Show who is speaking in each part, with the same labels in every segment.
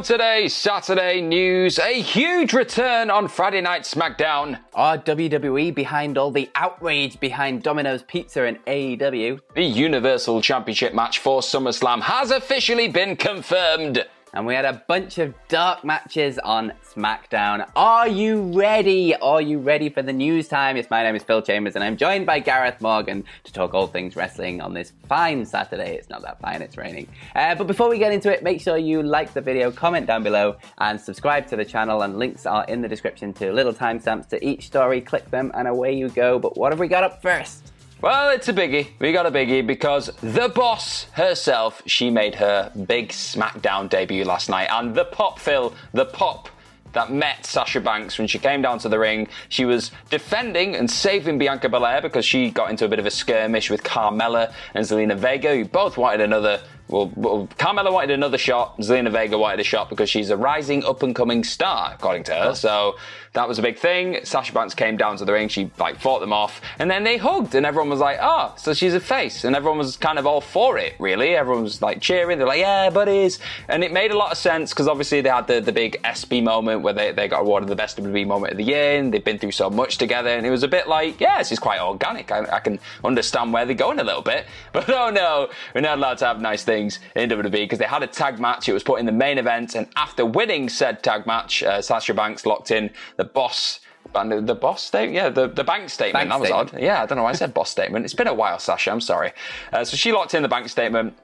Speaker 1: On today's Saturday news, a huge return on Friday Night SmackDown.
Speaker 2: Are WWE behind all the outrage behind Domino's Pizza and AEW?
Speaker 1: The Universal Championship match for SummerSlam has officially been confirmed.
Speaker 2: And we had a bunch of dark matches on SmackDown. Are you ready? Are you ready for the news time? Yes, my name is Phil Chambers and I'm joined by Gareth Morgan to talk all things wrestling on this fine Saturday. It's not that fine, it's raining. Uh, but before we get into it, make sure you like the video, comment down below, and subscribe to the channel. And links are in the description to little timestamps to each story. Click them and away you go. But what have we got up first?
Speaker 1: Well, it's a biggie. We got a biggie because the boss herself, she made her big SmackDown debut last night. And the pop, Phil, the pop that met Sasha Banks when she came down to the ring. She was defending and saving Bianca Belair because she got into a bit of a skirmish with Carmella and Zelina Vega, who both wanted another well, well, Carmella wanted another shot. Zelina Vega wanted a shot because she's a rising up and coming star, according to her. So that was a big thing. Sasha Banks came down to the ring. She like fought them off, and then they hugged, and everyone was like, "Oh, so she's a face," and everyone was kind of all for it. Really, everyone was like cheering. They're like, "Yeah, buddies," and it made a lot of sense because obviously they had the, the big SB moment where they, they got awarded the best WWE moment of the year, and they've been through so much together, and it was a bit like, yeah, this is quite organic. I, I can understand where they're going a little bit, but oh no, we're not allowed to have nice things in WWE because they had a tag match. It was put in the main event, and after winning said tag match, uh, Sasha Banks locked in the boss. And the boss statement, yeah, the, the bank statement.
Speaker 2: Bank
Speaker 1: that was
Speaker 2: statement.
Speaker 1: odd. Yeah, I don't know why I said boss statement. It's been a while, Sasha. I'm sorry. Uh, so she locked in the bank statement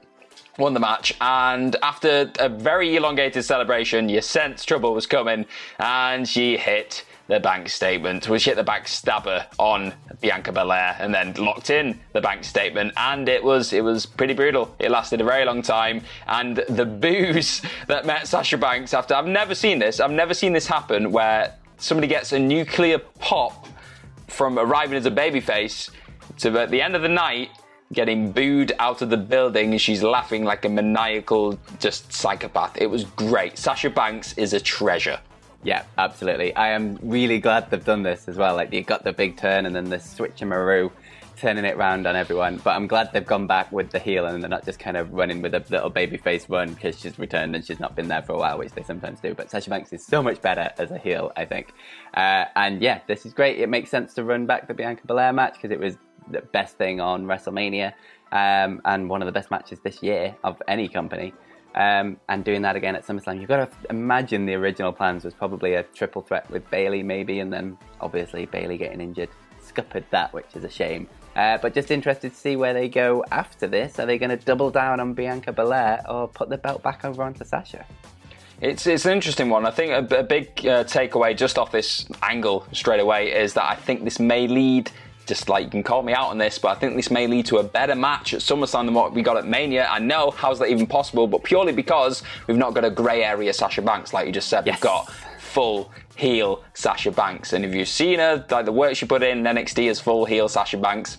Speaker 1: won the match, and after a very elongated celebration, you sensed trouble was coming, and she hit the bank statement, which hit the backstabber on Bianca Belair, and then locked in the bank statement, and it was it was pretty brutal. It lasted a very long time, and the booze that met Sasha Banks after I've never seen this. I've never seen this happen where somebody gets a nuclear pop from arriving as a babyface to at the end of the night getting booed out of the building and she's laughing like a maniacal just psychopath. It was great. Sasha Banks is a treasure.
Speaker 2: Yeah, absolutely. I am really glad they've done this as well. Like you got the big turn and then the switch and Maru turning it round on everyone. But I'm glad they've gone back with the heel and they're not just kind of running with a little baby face run because she's returned and she's not been there for a while, which they sometimes do. But Sasha Banks is so much better as a heel, I think. Uh, and yeah, this is great. It makes sense to run back the Bianca Belair match because it was the best thing on WrestleMania um, and one of the best matches this year of any company. Um, and doing that again at SummerSlam, you've got to imagine the original plans was probably a triple threat with Bayley, maybe, and then obviously Bayley getting injured scuppered that, which is a shame. Uh, but just interested to see where they go after this. Are they going to double down on Bianca Belair or put the belt back over onto Sasha?
Speaker 1: It's, it's an interesting one. I think a, a big uh, takeaway just off this angle straight away is that I think this may lead, just like you can call me out on this, but I think this may lead to a better match at SummerSlam than what we got at Mania. I know, how's that even possible? But purely because we've not got a grey area Sasha Banks, like you just said.
Speaker 2: Yes.
Speaker 1: We've got full heel Sasha Banks. And if you've seen her, like the work she put in NXT is full heel Sasha Banks,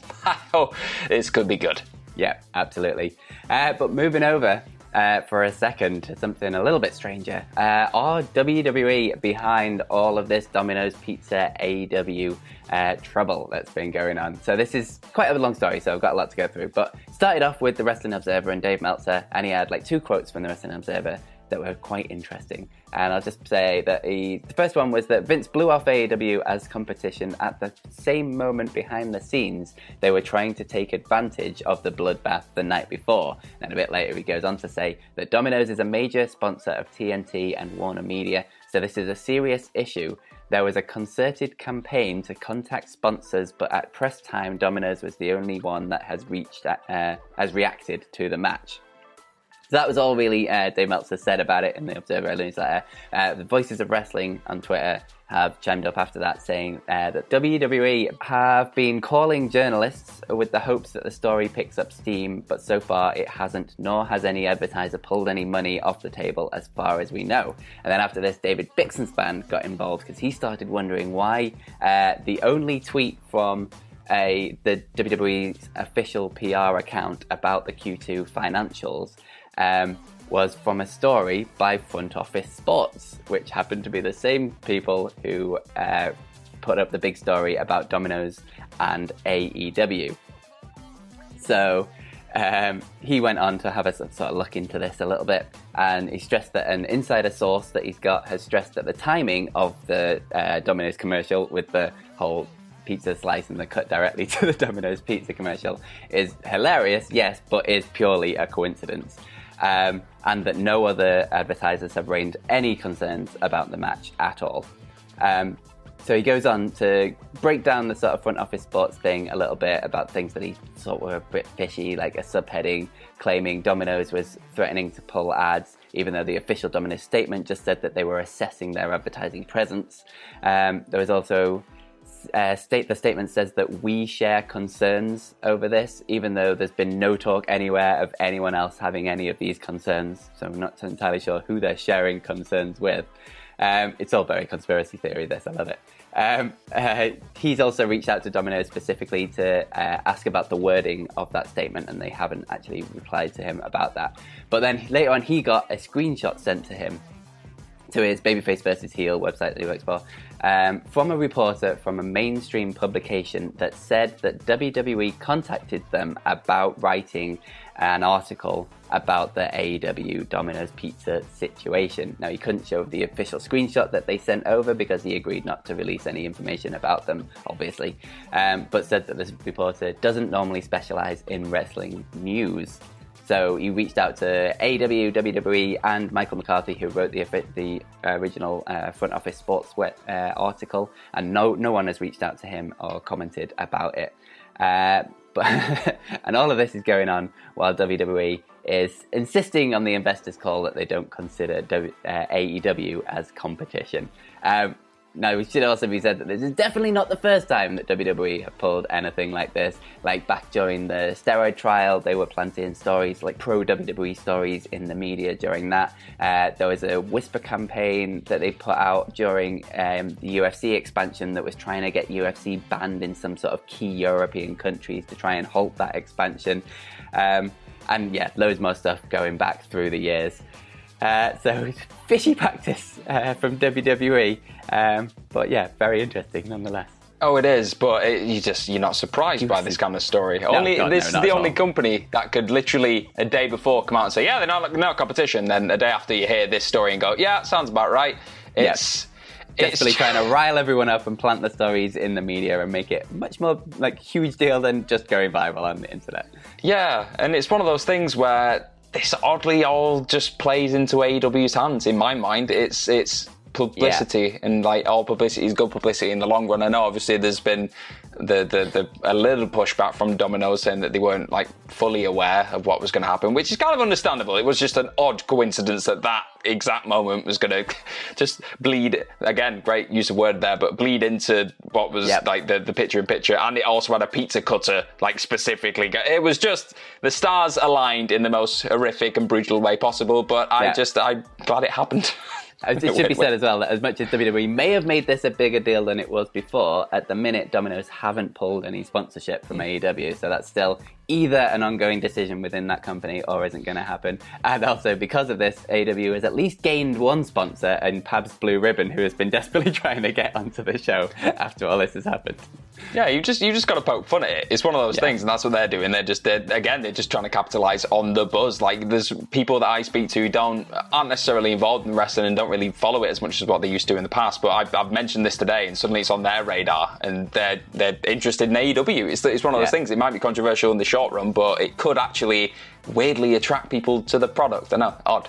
Speaker 1: this could be good.
Speaker 2: Yeah, absolutely. Uh, but moving over, uh, for a second to something a little bit stranger. Uh, are WWE behind all of this Domino's Pizza AW uh, trouble that's been going on? So this is quite a long story, so I've got a lot to go through. But started off with the Wrestling Observer and Dave Meltzer, and he had like two quotes from the Wrestling Observer that were quite interesting. And I'll just say that he, the first one was that Vince blew off AEW as competition at the same moment behind the scenes they were trying to take advantage of the bloodbath the night before. And a bit later he goes on to say that Domino's is a major sponsor of TNT and Warner Media, so this is a serious issue. There was a concerted campaign to contact sponsors, but at press time, Domino's was the only one that has reached uh, has reacted to the match. So that was all really uh, Dave Meltzer said about it in the Observer newsletter. Uh, the Voices of Wrestling on Twitter have chimed up after that saying uh, that WWE have been calling journalists with the hopes that the story picks up steam, but so far it hasn't, nor has any advertiser pulled any money off the table as far as we know. And then after this, David Bixenspan got involved because he started wondering why uh, the only tweet from a, the WWE's official PR account about the Q2 financials um, was from a story by Front Office Sports, which happened to be the same people who uh, put up the big story about Domino's and AEW. So um, he went on to have a sort of look into this a little bit, and he stressed that an insider source that he's got has stressed that the timing of the uh, Domino's commercial with the whole pizza slice and the cut directly to the Domino's pizza commercial is hilarious, yes, but is purely a coincidence um, and that no other advertisers have raised any concerns about the match at all. Um, so he goes on to break down the sort of front office sports thing a little bit about things that he thought were a bit fishy, like a subheading claiming Domino's was threatening to pull ads, even though the official Domino's statement just said that they were assessing their advertising presence. Um, there was also uh, state the statement says that we share concerns over this, even though there's been no talk anywhere of anyone else having any of these concerns. So I'm not entirely sure who they're sharing concerns with. Um, it's all very conspiracy theory. This I love it. Um, uh, he's also reached out to Domino's specifically to uh, ask about the wording of that statement, and they haven't actually replied to him about that. But then later on, he got a screenshot sent to him to his Babyface versus Heel website that he works for um, from a reporter from a mainstream publication that said that WWE contacted them about writing an article about the AEW Domino's Pizza situation. Now, he couldn't show the official screenshot that they sent over because he agreed not to release any information about them, obviously, um, but said that this reporter doesn't normally specialize in wrestling news. So he reached out to AEW, WWE, and Michael McCarthy, who wrote the the original uh, front office sports uh, article, and no no one has reached out to him or commented about it. Uh, but and all of this is going on while WWE is insisting on the investors' call that they don't consider w, uh, AEW as competition. Um, now, it should also be said that this is definitely not the first time that WWE have pulled anything like this. Like back during the steroid trial, they were planting stories, like pro WWE stories in the media during that. Uh, there was a whisper campaign that they put out during um, the UFC expansion that was trying to get UFC banned in some sort of key European countries to try and halt that expansion. Um, and yeah, loads more stuff going back through the years. Uh, so it's fishy practice uh, from WWE, um, but yeah, very interesting nonetheless.
Speaker 1: Oh, it is, but it, you just you're not surprised by this kind of story. No, only God, this no, is the only all. company that could literally a day before come out and say, "Yeah, they're not not competition." Then a day after you hear this story and go, "Yeah, sounds about right." It's
Speaker 2: yep. desperately trying to rile everyone up and plant the stories in the media and make it much more like huge deal than just going viral on the internet.
Speaker 1: Yeah, and it's one of those things where this oddly all just plays into AEW's hands. In my mind, it's it's publicity yeah. and like all publicity is good publicity in the long run. I know obviously there's been the, the, the a little pushback from Domino's saying that they weren't like fully aware of what was going to happen, which is kind of understandable. It was just an odd coincidence that that exact moment was going to just bleed again. Great use of word there, but bleed into what was yep. like the the picture in picture, and it also had a pizza cutter like specifically. It was just the stars aligned in the most horrific and brutal way possible. But I yep. just I'm glad it happened.
Speaker 2: Uh, it should be said as well that as much as WWE may have made this a bigger deal than it was before, at the minute Domino's haven't pulled any sponsorship from AEW, so that's still either an ongoing decision within that company or isn't going to happen. And also, because of this, AEW has at least gained one sponsor in Pabst Blue Ribbon, who has been desperately trying to get onto the show after all this has happened.
Speaker 1: Yeah, you just you just got to poke fun at it. It's one of those yeah. things, and that's what they're doing. They're just they're, again they're just trying to capitalize on the buzz. Like there's people that I speak to who don't aren't necessarily involved in wrestling and don't really follow it as much as what they used to in the past. But I've, I've mentioned this today, and suddenly it's on their radar, and they're they're interested in AEW. It's it's one of those yeah. things. It might be controversial in the short run, but it could actually weirdly attract people to the product. I know, uh, odd.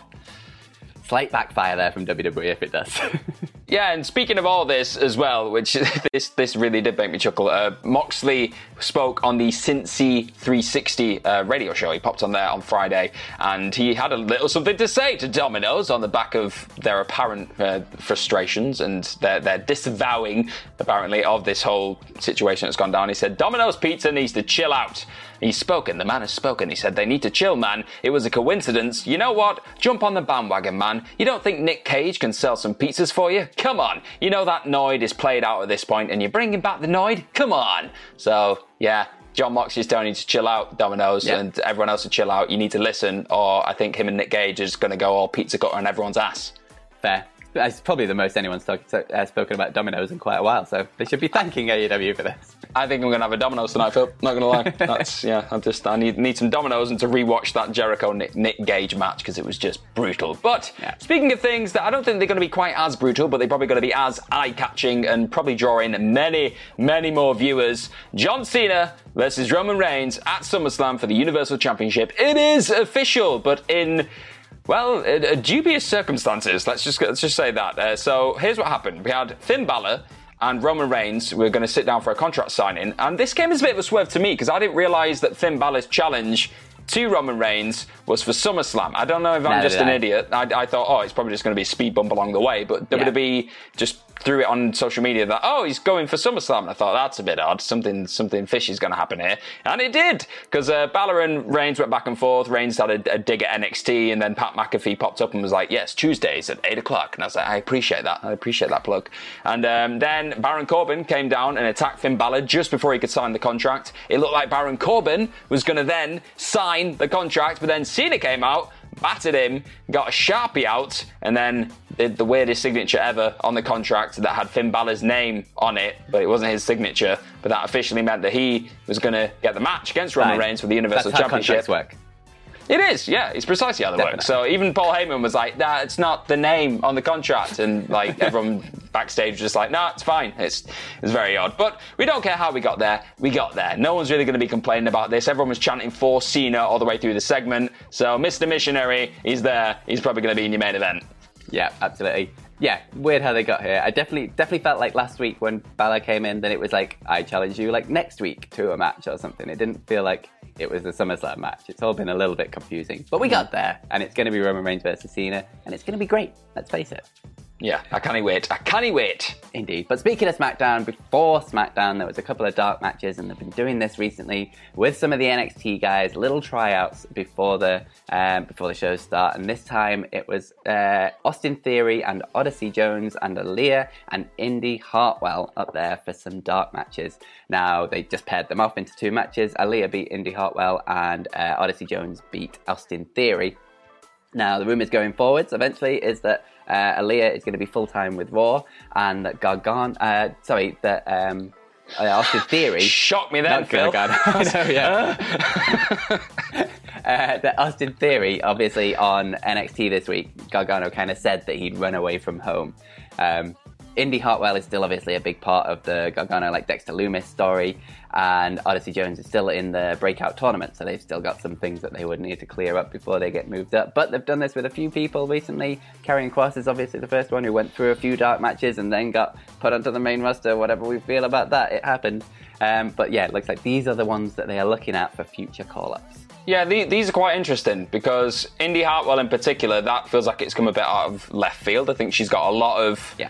Speaker 2: Slight backfire there from WWE if it does.
Speaker 1: Yeah, and speaking of all this as well, which this this really did make me chuckle. Uh, Moxley spoke on the Cincy 360 uh, radio show. He popped on there on Friday, and he had a little something to say to Domino's on the back of their apparent uh, frustrations and their their disavowing, apparently, of this whole situation that's gone down. He said Domino's Pizza needs to chill out. He's spoken. The man has spoken. He said they need to chill, man. It was a coincidence. You know what? Jump on the bandwagon, man. You don't think Nick Gage can sell some pizzas for you? Come on. You know that Noid is played out at this point, and you're bringing back the Noid? Come on. So yeah, Jon Moxley is telling you to chill out, Domino's, yep. and everyone else to chill out. You need to listen, or I think him and Nick Gage is going to go all pizza cutter on everyone's ass.
Speaker 2: Fair. It's probably the most anyone's talk, uh, spoken about Domino's in quite a while, so they should be thanking AEW for this.
Speaker 1: I think I'm going to have a Domino's tonight, Phil. Not going to lie. That's yeah. I'm just I need need some Domino's and to rewatch that Jericho Nick, Nick Gage match because it was just brutal. But yeah. speaking of things that I don't think they're going to be quite as brutal, but they're probably going to be as eye catching and probably draw in many many more viewers. John Cena versus Roman Reigns at SummerSlam for the Universal Championship. It is official, but in well, uh, dubious circumstances. Let's just let's just say that. Uh, so here's what happened: we had Finn Balor and Roman Reigns we were going to sit down for a contract signing, and this came as a bit of a swerve to me because I didn't realise that Finn Balor's challenge to Roman Reigns was for SummerSlam. I don't know if I'm no, just an I. idiot. I, I, thought, oh, it's probably just going to be a speed bump along the way, but yeah. WWE just threw it on social media that oh he's going for SummerSlam. And I thought that's a bit odd. Something something fishy is going to happen here, and it did because uh, Balor and Reigns went back and forth. Reigns had a, a, dig at NXT, and then Pat McAfee popped up and was like, yes, Tuesdays at eight o'clock. And I was like, I appreciate that. I appreciate that plug. And um, then Baron Corbin came down and attacked Finn Balor just before he could sign the contract. It looked like Baron Corbin was going to then sign the contract, but then Cena came out battered him, got a sharpie out, and then did the weirdest signature ever on the contract that had Finn Balor's name on it, but it wasn't his signature. But that officially meant that he was going to get the match against Roman Fine. Reigns for the Universal
Speaker 2: That's
Speaker 1: Championship.
Speaker 2: How work.
Speaker 1: It is, yeah. It's precisely how they Definitely. work. So even Paul Heyman was like, "Nah, it's not the name on the contract," and like everyone backstage was just like, "Nah, it's fine." It's it's very odd, but we don't care how we got there. We got there. No one's really going to be complaining about this. Everyone was chanting for Cena all the way through the segment. So Mr. Missionary, he's there. He's probably going to be in your main event.
Speaker 2: Yeah, absolutely yeah, weird how they got here. I definitely definitely felt like last week when Balor came in, then it was like I challenge you like next week to a match or something. It didn't feel like it was a SummerSlam match. It's all been a little bit confusing, but we mm-hmm. got there, and it's going to be Roman Reigns versus Cena, and it's going to be great. Let's face it.
Speaker 1: Yeah, I can't wait. I can't wait.
Speaker 2: Indeed. But speaking of SmackDown, before SmackDown, there was a couple of dark matches, and they've been doing this recently with some of the NXT guys, little tryouts before the um, before the shows start. And this time it was uh, Austin Theory and Odyssey Jones and Aliyah and Indi Hartwell up there for some dark matches. Now they just paired them off into two matches. Aliyah beat Indi Hartwell, and uh, Odyssey Jones beat Austin Theory. Now the rumors going forwards eventually is that uh, Aliyah is going to be full time with Raw, and that Gargano, uh, sorry, that um, uh, Austin Theory.
Speaker 1: shocked me then, Phil.
Speaker 2: Gargano. know, yeah. uh, that Austin Theory, obviously on NXT this week, Gargano kind of said that he'd run away from home. Um, Indi Hartwell is still obviously a big part of the Gargano, like Dexter Lumis story, and Odyssey Jones is still in the breakout tournament, so they've still got some things that they would need to clear up before they get moved up. But they've done this with a few people recently. Karrion Kross is obviously the first one who went through a few dark matches and then got put onto the main roster. Whatever we feel about that, it happened. Um, but yeah, it looks like these are the ones that they are looking at for future call ups.
Speaker 1: Yeah, these are quite interesting because Indi Hartwell in particular, that feels like it's come a bit out of left field. I think she's got a lot of
Speaker 2: yeah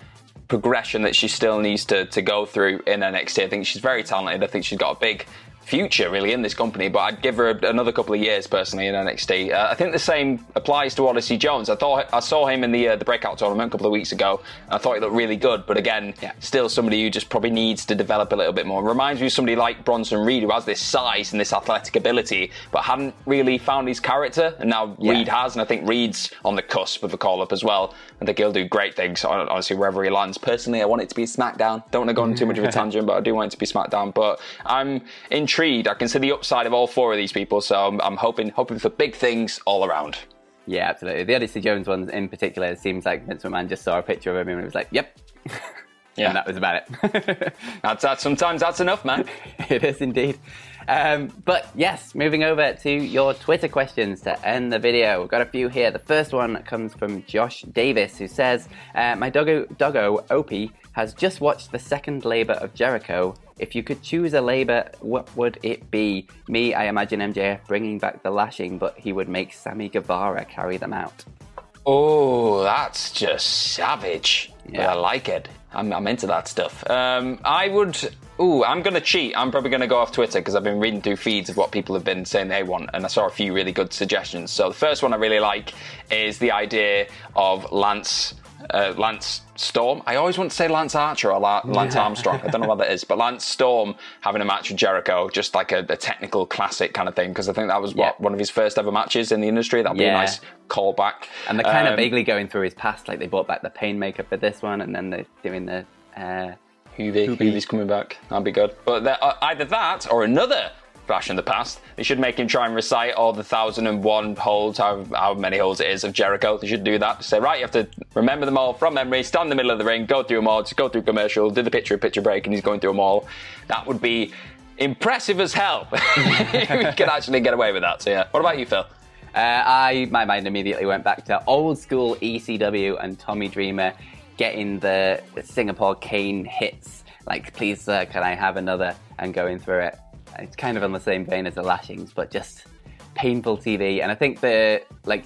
Speaker 1: progression that she still needs to, to go through in her next year. I think she's very talented. I think she's got a big future really in this company, but I'd give her another couple of years personally in NXT. Uh, I think the same applies to Odyssey Jones. I thought I saw him in the uh, the breakout tournament a couple of weeks ago. I thought he looked really good, but again, yeah. still somebody who just probably needs to develop a little bit more. Reminds me of somebody like Bronson Reed who has this size and this athletic ability, but hadn't really found his character, and now yeah. Reed has, and I think Reed's on the cusp of a call up as well. I think he'll do great things, honestly, wherever he lands. Personally, I want it to be SmackDown. Don't want to go on too much of a tangent, but I do want it to be SmackDown. But I'm intrigued. I can see the upside of all four of these people, so I'm, I'm hoping hoping for big things all around.
Speaker 2: Yeah, absolutely. The Odyssey Jones one in particular, it seems like Vince McMahon just saw a picture of him and was like, "Yep." Yeah, and that was about it.
Speaker 1: that's that. Sometimes that's enough, man.
Speaker 2: it is indeed. Um, but yes, moving over to your Twitter questions to end the video. We've got a few here. The first one comes from Josh Davis, who says, uh, "My doggo, doggo Opie has just watched the second labor of Jericho. If you could choose a labor, what would it be? Me, I imagine MJF bringing back the lashing, but he would make Sammy Guevara carry them out."
Speaker 1: Oh, that's just savage. Yeah. I like it. I'm, I'm into that stuff. Um, I would. Ooh, I'm going to cheat. I'm probably going to go off Twitter because I've been reading through feeds of what people have been saying they want, and I saw a few really good suggestions. So the first one I really like is the idea of Lance uh, Lance Storm. I always want to say Lance Archer or La- Lance Armstrong. I don't know what that is, but Lance Storm having a match with Jericho, just like a, a technical classic kind of thing, because I think that was what yeah. one of his first ever matches in the industry. That'd be yeah. a nice callback.
Speaker 2: And they're kind um, of vaguely going through his past, like they brought back the Painmaker for this one, and then they're doing the. Uh,
Speaker 1: Juvi's coming back. That'd be good. But uh, either that or another Flash in the past. They should make him try and recite all the thousand and one holds, however, however many holds it is of Jericho. They should do that. Say, right, you have to remember them all from memory, stand in the middle of the ring, go through them all, just go through commercial, do the picture picture break, and he's going through them all. That would be impressive as hell. we could actually get away with that. So yeah. What about you, Phil?
Speaker 2: Uh, I my mind immediately went back to old school ECW and Tommy Dreamer getting the Singapore cane hits. Like, please, sir, can I have another? And going through it. It's kind of on the same vein as the lashings, but just painful TV. And I think the like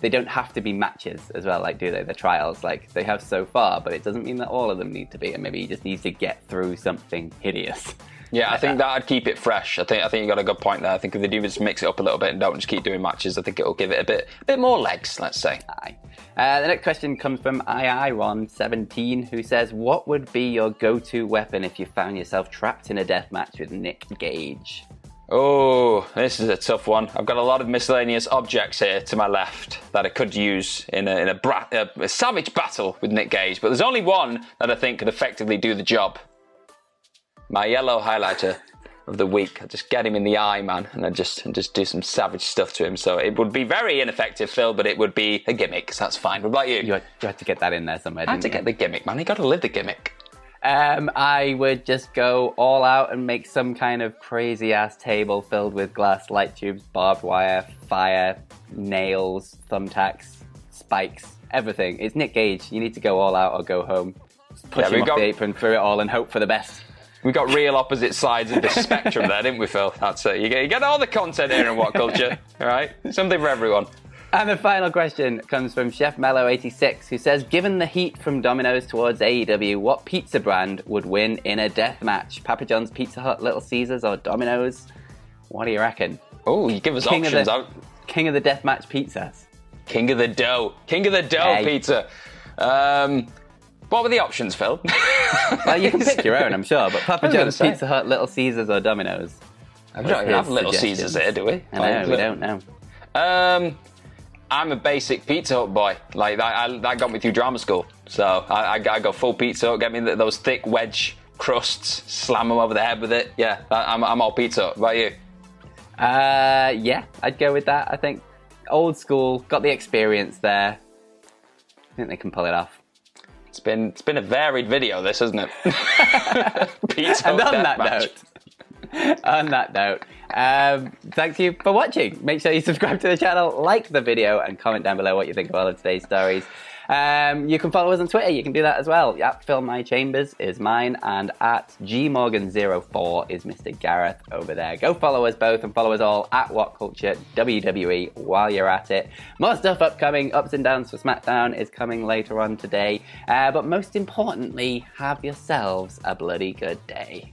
Speaker 2: they don't have to be matches as well, like do they? The trials, like they have so far, but it doesn't mean that all of them need to be. And maybe you just need to get through something hideous.
Speaker 1: Yeah, I think that. that'd keep it fresh. I think I think you got a good point there. I think if they do just mix it up a little bit and don't just keep doing matches, I think it'll give it a bit a bit more legs. Let's say.
Speaker 2: Aye. Uh, the next question comes from IIRon17, who says, "What would be your go-to weapon if you found yourself trapped in a death match with Nick Gage?"
Speaker 1: Oh, this is a tough one. I've got a lot of miscellaneous objects here to my left that I could use in a, in a, bra- a, a savage battle with Nick Gage, but there's only one that I think could effectively do the job my yellow highlighter of the week. I just get him in the eye, man, and I just and just do some savage stuff to him. So it would be very ineffective, Phil, but it would be a gimmick. So that's fine. What about you?
Speaker 2: You had, you had to get that in there somewhere.
Speaker 1: I had to
Speaker 2: you?
Speaker 1: get the gimmick, man. You got to live the gimmick.
Speaker 2: Um, I would just go all out and make some kind of crazy ass table filled with glass, light tubes, barbed wire, fire, nails, thumbtacks, spikes, everything. It's Nick Gage. You need to go all out or go home. push yeah, him off got... the apron through it all and hope for the best
Speaker 1: we got real opposite sides of the spectrum there, didn't we, Phil? That's it. You get, you get all the content here in What Culture, all right? Something for everyone.
Speaker 2: And the final question comes from Chef Mellow86, who says, Given the heat from Domino's towards AEW, what pizza brand would win in a death match? Papa John's, Pizza Hut, Little Caesars, or Domino's? What do you reckon?
Speaker 1: Oh, you give us King options.
Speaker 2: Of the, King of the Deathmatch pizzas.
Speaker 1: King of the dough. King of the dough hey. pizza. Um, what were the options, Phil?
Speaker 2: well, you can pick your own, I'm sure. But Papa John's, Pizza Hut, Little Caesars, or Domino's.
Speaker 1: We don't have Little Caesars here, do we?
Speaker 2: I know, we don't know.
Speaker 1: Um, I'm a basic Pizza Hut boy. Like that, I, that got me through drama school. So I, I, I go full Pizza Hut. Get me those thick wedge crusts. Slam them over the head with it. Yeah, I'm, I'm all Pizza Hut. What about you?
Speaker 2: Uh, yeah, I'd go with that. I think old school, got the experience there. I think they can pull it off.
Speaker 1: It's been it's been a varied video, this, hasn't it?
Speaker 2: and on that match. note, on that note, um, thank you for watching. Make sure you subscribe to the channel, like the video, and comment down below what you think of all of today's stories. Um, you can follow us on Twitter. You can do that as well. At Phil My Chambers is mine, and at gmorgan04 is Mr. Gareth over there. Go follow us both and follow us all at What Culture WWE while you're at it. More stuff upcoming. Ups and downs for SmackDown is coming later on today. Uh, but most importantly, have yourselves a bloody good day.